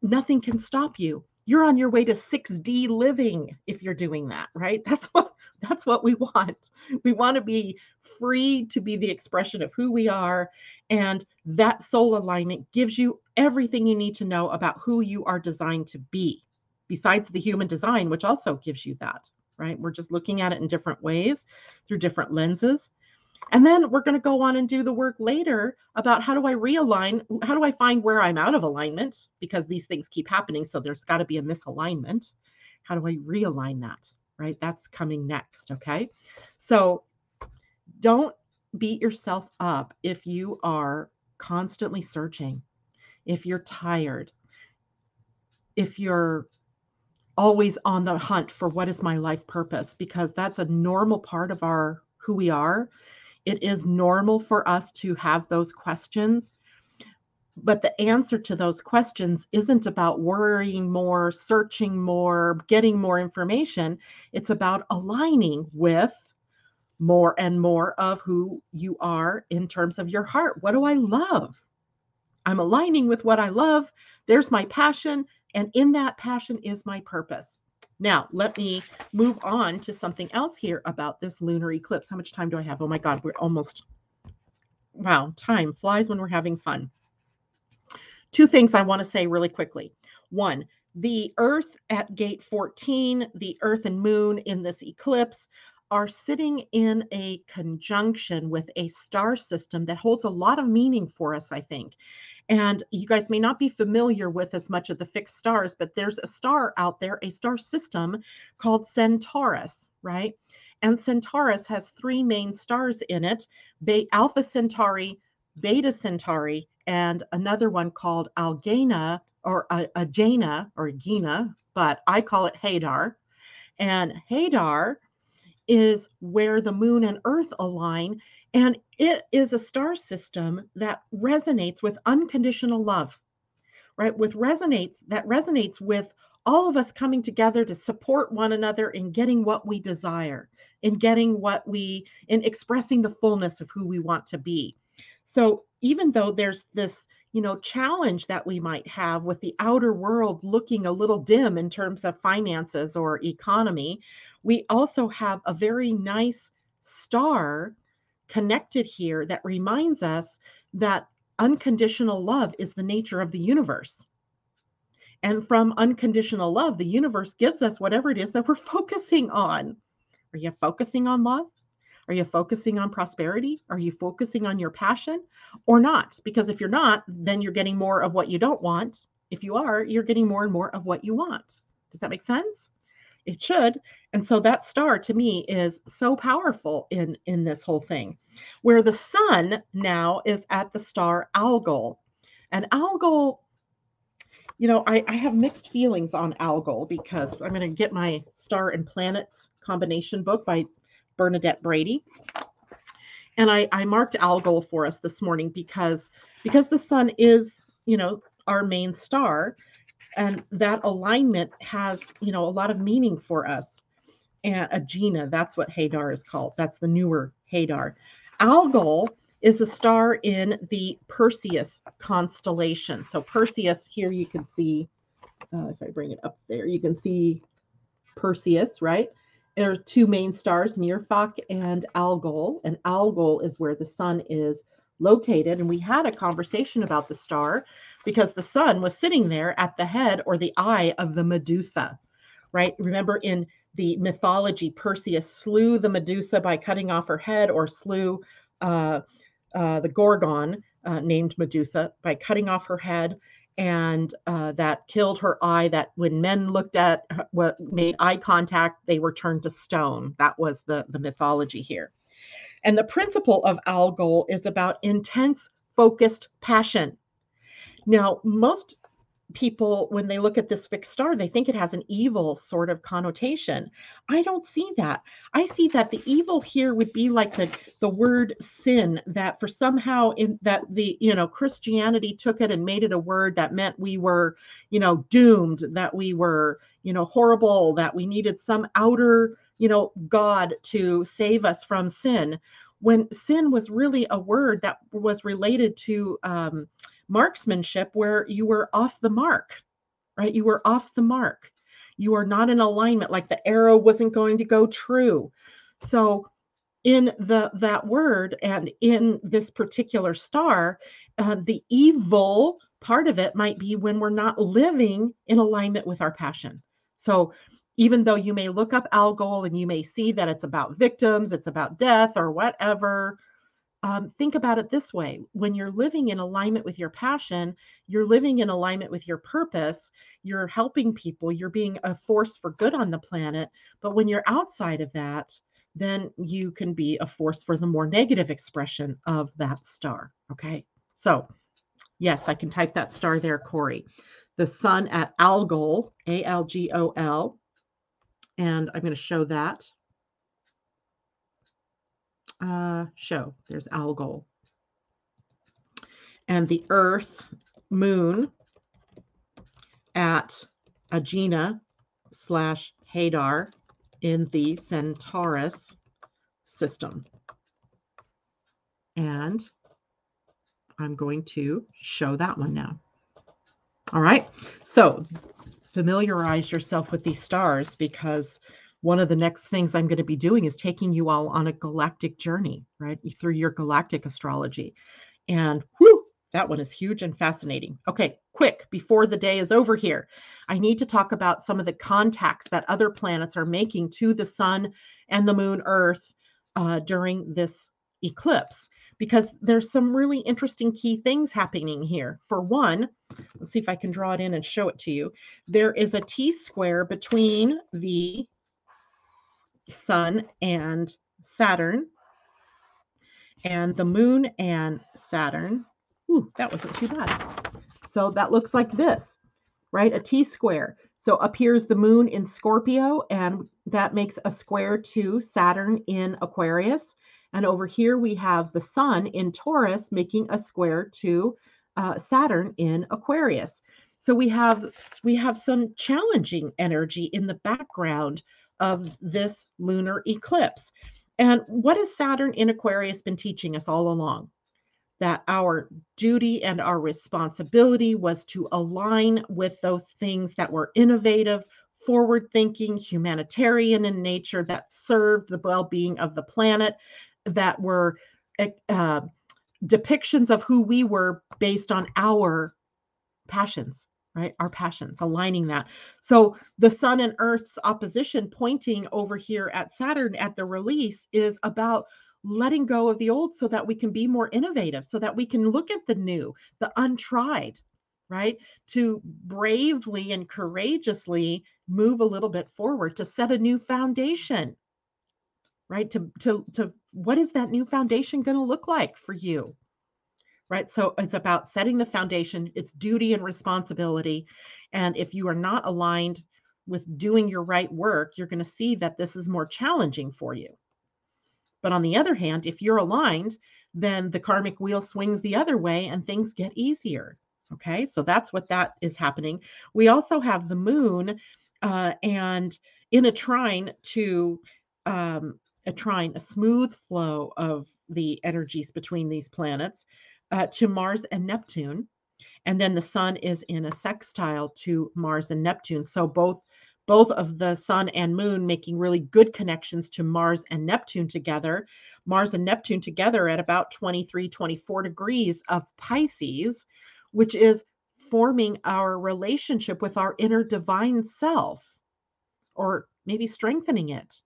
nothing can stop you. You're on your way to 6D living if you're doing that, right? That's what that's what we want. We want to be free to be the expression of who we are and that soul alignment gives you everything you need to know about who you are designed to be. Besides the human design which also gives you that, right? We're just looking at it in different ways through different lenses. And then we're going to go on and do the work later about how do I realign? How do I find where I'm out of alignment? Because these things keep happening. So there's got to be a misalignment. How do I realign that? Right? That's coming next. Okay. So don't beat yourself up if you are constantly searching, if you're tired, if you're always on the hunt for what is my life purpose, because that's a normal part of our who we are it is normal for us to have those questions. But the answer to those questions isn't about worrying more, searching more, getting more information. It's about aligning with more and more of who you are in terms of your heart. What do I love? I'm aligning with what I love. There's my passion. And in that passion is my purpose. Now, let me move on to something else here about this lunar eclipse. How much time do I have? Oh my God, we're almost, wow, time flies when we're having fun. Two things I want to say really quickly. One, the Earth at gate 14, the Earth and Moon in this eclipse are sitting in a conjunction with a star system that holds a lot of meaning for us, I think. And you guys may not be familiar with as much of the fixed stars, but there's a star out there, a star system called Centaurus, right? And Centaurus has three main stars in it Be- Alpha Centauri, Beta Centauri, and another one called Algena or uh, or Gina, but I call it Hadar. And Hadar is where the moon and earth align and it is a star system that resonates with unconditional love, right? With resonates that resonates with all of us coming together to support one another in getting what we desire, in getting what we, in expressing the fullness of who we want to be. So even though there's this, you know, challenge that we might have with the outer world looking a little dim in terms of finances or economy, we also have a very nice star connected here that reminds us that unconditional love is the nature of the universe. And from unconditional love, the universe gives us whatever it is that we're focusing on. Are you focusing on love? Are you focusing on prosperity? Are you focusing on your passion or not? Because if you're not, then you're getting more of what you don't want. If you are, you're getting more and more of what you want. Does that make sense? It should. And so that star to me is so powerful in in this whole thing where the sun now is at the star algol. And algol you know i, I have mixed feelings on algol because i'm going to get my star and planets combination book by bernadette brady. And i i marked algol for us this morning because because the sun is you know our main star and that alignment has you know a lot of meaning for us. And agena that's what hadar is called. That's the newer hadar algol is a star in the perseus constellation. So perseus here you can see uh, if i bring it up there you can see perseus right? There are two main stars Mirfak and algol and algol is where the sun is located. And we had a conversation about the star because the sun was sitting there at the head or the eye of the Medusa, right? Remember in the mythology, Perseus slew the Medusa by cutting off her head or slew uh, uh, the Gorgon, uh, named Medusa, by cutting off her head. And uh, that killed her eye. That when men looked at what made eye contact, they were turned to stone. That was the, the mythology here. And the principle of Algol is about intense, focused passion. Now, most people when they look at this fixed star they think it has an evil sort of connotation. I don't see that. I see that the evil here would be like the the word sin that for somehow in that the you know christianity took it and made it a word that meant we were you know doomed that we were you know horrible that we needed some outer you know god to save us from sin. When sin was really a word that was related to um marksmanship where you were off the mark, right? You were off the mark. You are not in alignment, like the arrow wasn't going to go true. So, in the that word and in this particular star, uh, the evil part of it might be when we're not living in alignment with our passion. So, even though you may look up Al Algol and you may see that it's about victims, it's about death or whatever, um, think about it this way when you're living in alignment with your passion, you're living in alignment with your purpose, you're helping people, you're being a force for good on the planet. But when you're outside of that, then you can be a force for the more negative expression of that star. Okay. So, yes, I can type that star there, Corey. The sun at Algol, A L G O L. And I'm going to show that uh, show. There's Algol. And the Earth, Moon at Agena slash Hadar in the Centaurus system. And I'm going to show that one now. All right. So familiarize yourself with these stars because one of the next things I'm going to be doing is taking you all on a galactic journey, right? Through your galactic astrology. And whew, that one is huge and fascinating. Okay, quick, before the day is over here, I need to talk about some of the contacts that other planets are making to the sun and the moon, Earth uh, during this eclipse, because there's some really interesting key things happening here. For one, let's see if I can draw it in and show it to you. There is a T square between the Sun and Saturn, and the Moon and Saturn. Ooh, that wasn't too bad. So that looks like this, right? A T square. So up here's the Moon in Scorpio, and that makes a square to Saturn in Aquarius. And over here we have the Sun in Taurus making a square to uh, Saturn in Aquarius. So we have we have some challenging energy in the background of this lunar eclipse. And what has Saturn in Aquarius been teaching us all along? That our duty and our responsibility was to align with those things that were innovative, forward thinking, humanitarian in nature, that served the well being of the planet, that were uh, depictions of who we were based on our passions right? Our passions, aligning that. So the sun and earth's opposition pointing over here at Saturn at the release is about letting go of the old so that we can be more innovative, so that we can look at the new, the untried, right? To bravely and courageously move a little bit forward to set a new foundation, right? To to to what is that new foundation going to look like for you? Right? So it's about setting the foundation, it's duty and responsibility. And if you are not aligned with doing your right work, you're going to see that this is more challenging for you. But on the other hand, if you're aligned, then the karmic wheel swings the other way and things get easier. Okay, so that's what that is happening. We also have the moon uh, and in a trine to um, a trine, a smooth flow of the energies between these planets uh, to Mars and Neptune. And then the sun is in a sextile to Mars and Neptune. So both both of the sun and moon making really good connections to Mars and Neptune together. Mars and Neptune together at about 23, 24 degrees of Pisces, which is forming our relationship with our inner divine self, or maybe strengthening it,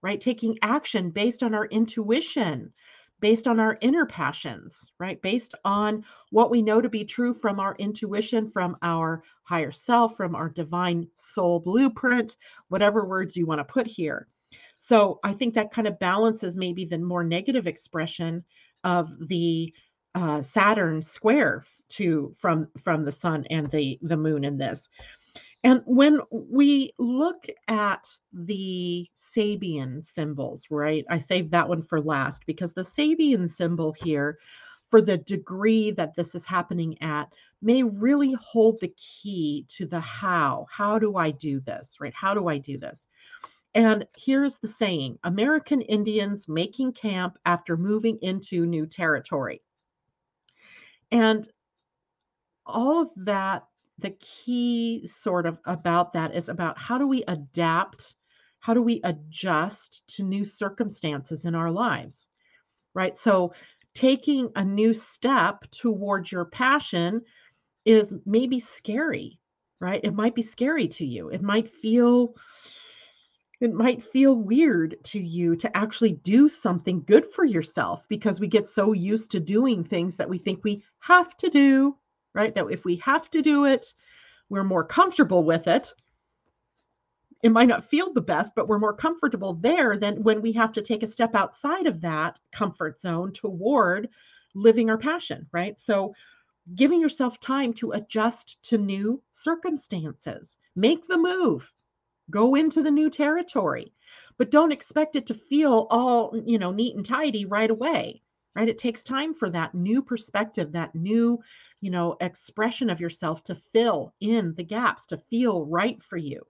right? Taking action based on our intuition, based on our inner passions, right? Based on what we know to be true from our intuition, from our higher self, from our divine soul blueprint, whatever words you want to put here. So I think that kind of balances maybe the more negative expression of the uh, Saturn square to from from the sun and the the moon in this. And when we look at the Sabian symbols, right? I saved that one for last because the Sabian symbol here, for the degree that this is happening at, may really hold the key to the how. How do I do this, right? How do I do this? And here's the saying American Indians making camp after moving into new territory. And all of that the key sort of about that is about how do we adapt how do we adjust to new circumstances in our lives right? So taking a new step towards your passion is maybe scary right? It might be scary to you. It might feel it might feel weird to you to actually do something good for yourself because we get so used to doing things that we think we have to do right? That if we have to do it, we're more comfortable with it. It might not feel the best, but we're more comfortable there than when we have to take a step outside of that comfort zone toward living our passion, right? So, giving yourself time to adjust to new circumstances, make the move, go into the new territory, but don't expect it to feel all, you know, neat and tidy right away, right? It takes time for that new perspective, that new you know, expression of yourself to fill in the gaps, to feel right for you.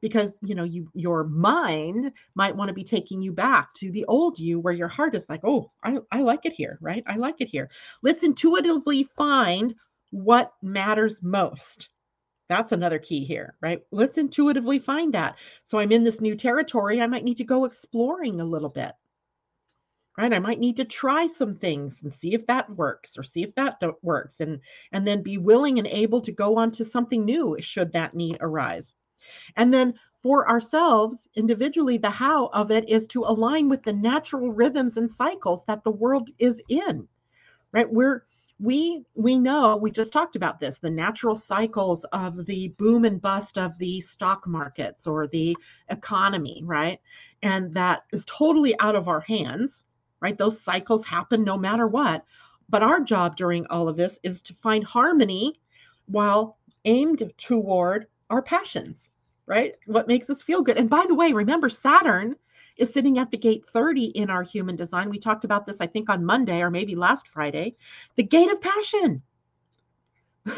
Because, you know, you your mind might want to be taking you back to the old you where your heart is like, oh, I, I like it here, right? I like it here. Let's intuitively find what matters most. That's another key here, right? Let's intuitively find that. So I'm in this new territory. I might need to go exploring a little bit right? I might need to try some things and see if that works or see if that works and and then be willing and able to go on to something new should that need arise. And then for ourselves individually the how of it is to align with the natural rhythms and cycles that the world is in right? We're we we know we just talked about this the natural cycles of the boom and bust of the stock markets or the economy right? And that is totally out of our hands right? Those cycles happen no matter what. But our job during all of this is to find harmony while aimed toward our passions, right? What makes us feel good. And by the way, remember Saturn is sitting at the gate 30 in our human design. We talked about this, I think, on Monday or maybe last Friday. The gate of passion.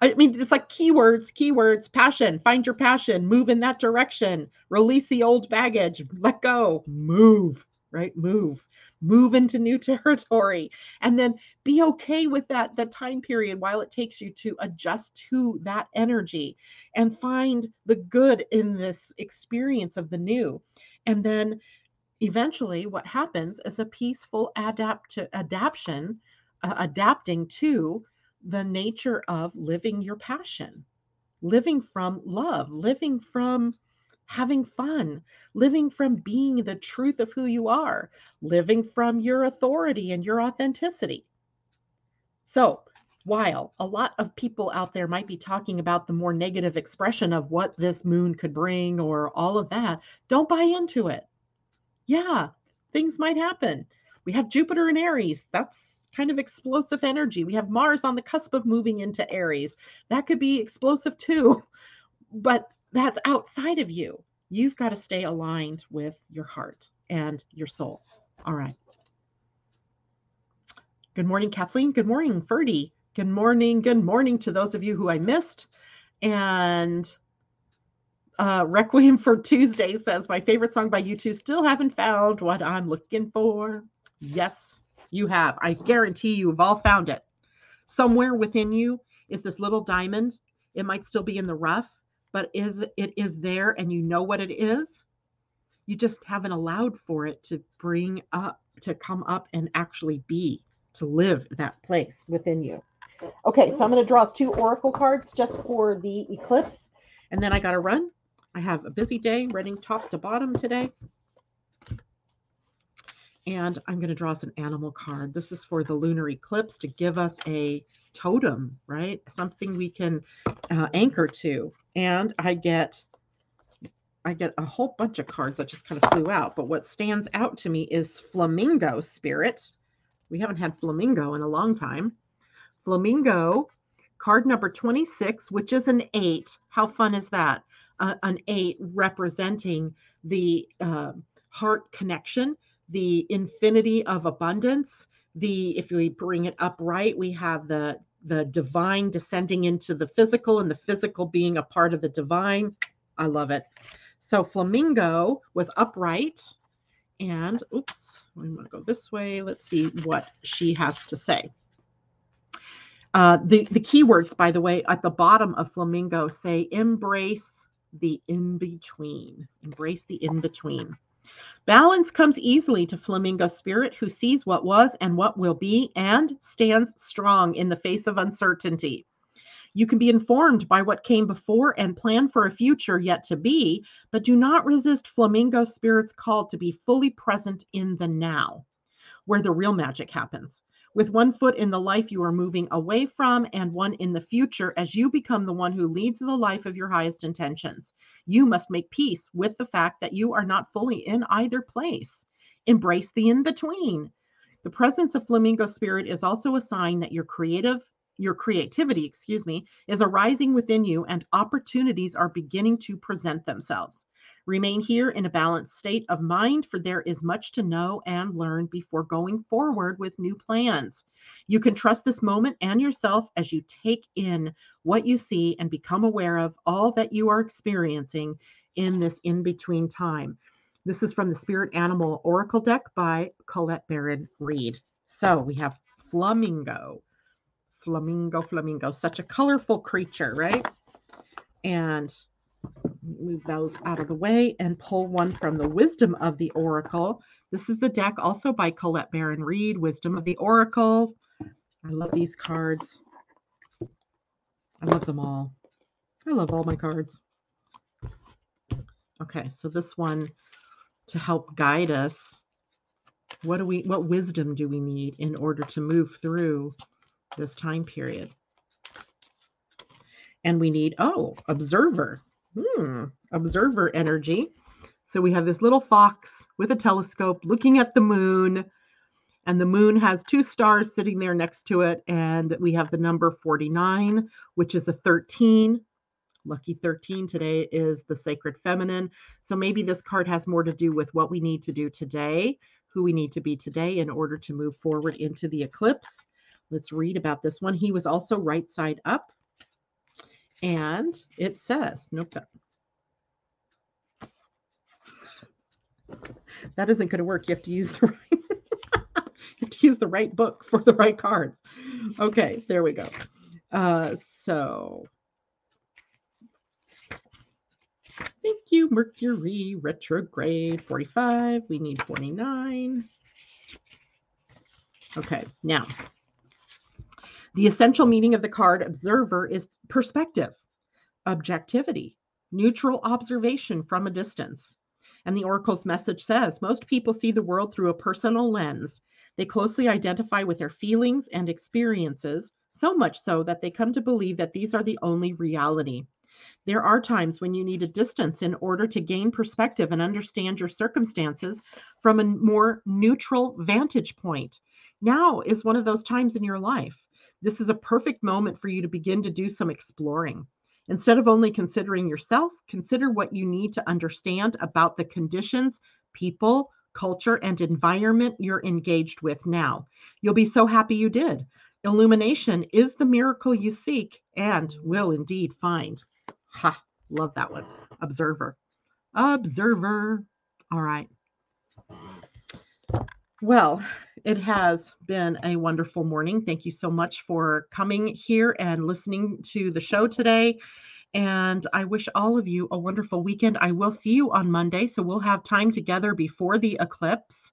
I mean, it's like keywords, keywords, passion, find your passion, move in that direction, release the old baggage, let go, move right? Move, move into new territory, and then be okay with that that time period while it takes you to adjust to that energy and find the good in this experience of the new. And then eventually what happens is a peaceful adapt to adaptation, uh, adapting to the nature of living your passion, living from love, living from having fun, living from being the truth of who you are, living from your authority and your authenticity. So, while a lot of people out there might be talking about the more negative expression of what this moon could bring or all of that, don't buy into it. Yeah, things might happen. We have Jupiter in Aries. That's kind of explosive energy. We have Mars on the cusp of moving into Aries. That could be explosive too. But that's outside of you. You've got to stay aligned with your heart and your soul. All right. Good morning, Kathleen. Good morning, Ferdy. Good morning. Good morning to those of you who I missed. And uh, Requiem for Tuesday says, My favorite song by U2 still haven't found what I'm looking for. Yes, you have. I guarantee you have all found it. Somewhere within you is this little diamond. It might still be in the rough, but is it is there and you know what it is you just haven't allowed for it to bring up to come up and actually be to live that place within you okay so i'm going to draw two oracle cards just for the eclipse and then i got to run i have a busy day running top to bottom today and I'm going to draw us an animal card. This is for the lunar eclipse to give us a totem, right? Something we can uh, anchor to. And I get I get a whole bunch of cards that just kind of flew out, but what stands out to me is Flamingo Spirit. We haven't had Flamingo in a long time. Flamingo, card number 26, which is an eight. How fun is that? Uh, an eight representing the uh, heart connection, the infinity of abundance. The if we bring it upright, we have the the divine descending into the physical and the physical being a part of the divine. I love it. So flamingo was upright and oops, I'm going to go this way. Let's see what she has to say. Uh, the, the keywords, by the way, at the bottom of flamingo say embrace the in between. Embrace the in between. Balance comes easily to Flamingo Spirit, who sees what was and what will be and stands strong in the face of uncertainty. You can be informed by what came before and plan for a future yet to be, but do not resist Flamingo Spirit's call to be fully present in the now, where the real magic happens with one foot in the life you are moving away from and one in the future as you become the one who leads the life of your highest intentions. You must make peace with the fact that you are not fully in either place. Embrace the in between. The presence of flamingo spirit is also a sign that your creative your creativity, excuse me, is arising within you and opportunities are beginning to present themselves. Remain here in a balanced state of mind, for there is much to know and learn before going forward with new plans. You can trust this moment and yourself as you take in what you see and become aware of all that you are experiencing in this in between time. This is from the Spirit Animal Oracle deck by Colette Baron Reid. So we have Flamingo. Flamingo, Flamingo. Such a colorful creature, right? And move those out of the way and pull one from the Wisdom of the Oracle. This is the deck also by Colette Baron Reid, Wisdom of the Oracle. I love these cards. I love them all. I love all my cards. Okay, so this one to help guide us. What do we what wisdom do we need in order to move through this time period? And we need oh, observer. Hmm, observer energy. So we have this little fox with a telescope looking at the moon, and the moon has two stars sitting there next to it. And we have the number 49, which is a 13. Lucky 13 today is the sacred feminine. So maybe this card has more to do with what we need to do today, who we need to be today in order to move forward into the eclipse. Let's read about this one. He was also right side up. And it says, nope, that, that isn't going to work. You have to use the right, you have to use the right book for the right cards. Okay, there we go. Uh, so thank you, Mercury retrograde 45. We need 49. Okay, now the essential meaning of the card observer is perspective, objectivity, neutral observation from a distance. And the oracle's message says most people see the world through a personal lens. They closely identify with their feelings and experiences, so much so that they come to believe that these are the only reality. There are times when you need a distance in order to gain perspective and understand your circumstances from a more neutral vantage point. Now is one of those times in your life. This is a perfect moment for you to begin to do some exploring. Instead of only considering yourself, consider what you need to understand about the conditions, people, culture, and environment you're engaged with now. You'll be so happy you did. Illumination is the miracle you seek and will indeed find. Ha, love that one. Observer. Observer. All right. Well, it has been a wonderful morning. Thank you so much for coming here and listening to the show today. And I wish all of you a wonderful weekend. I will see you on Monday. So we'll have time together before the eclipse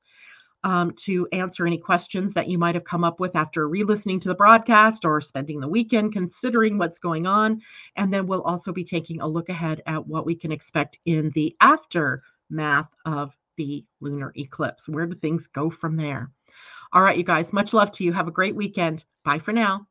um, to answer any questions that you might have come up with after re listening to the broadcast or spending the weekend considering what's going on. And then we'll also be taking a look ahead at what we can expect in the aftermath of the lunar eclipse. Where do things go from there? All right, you guys, much love to you. Have a great weekend. Bye for now.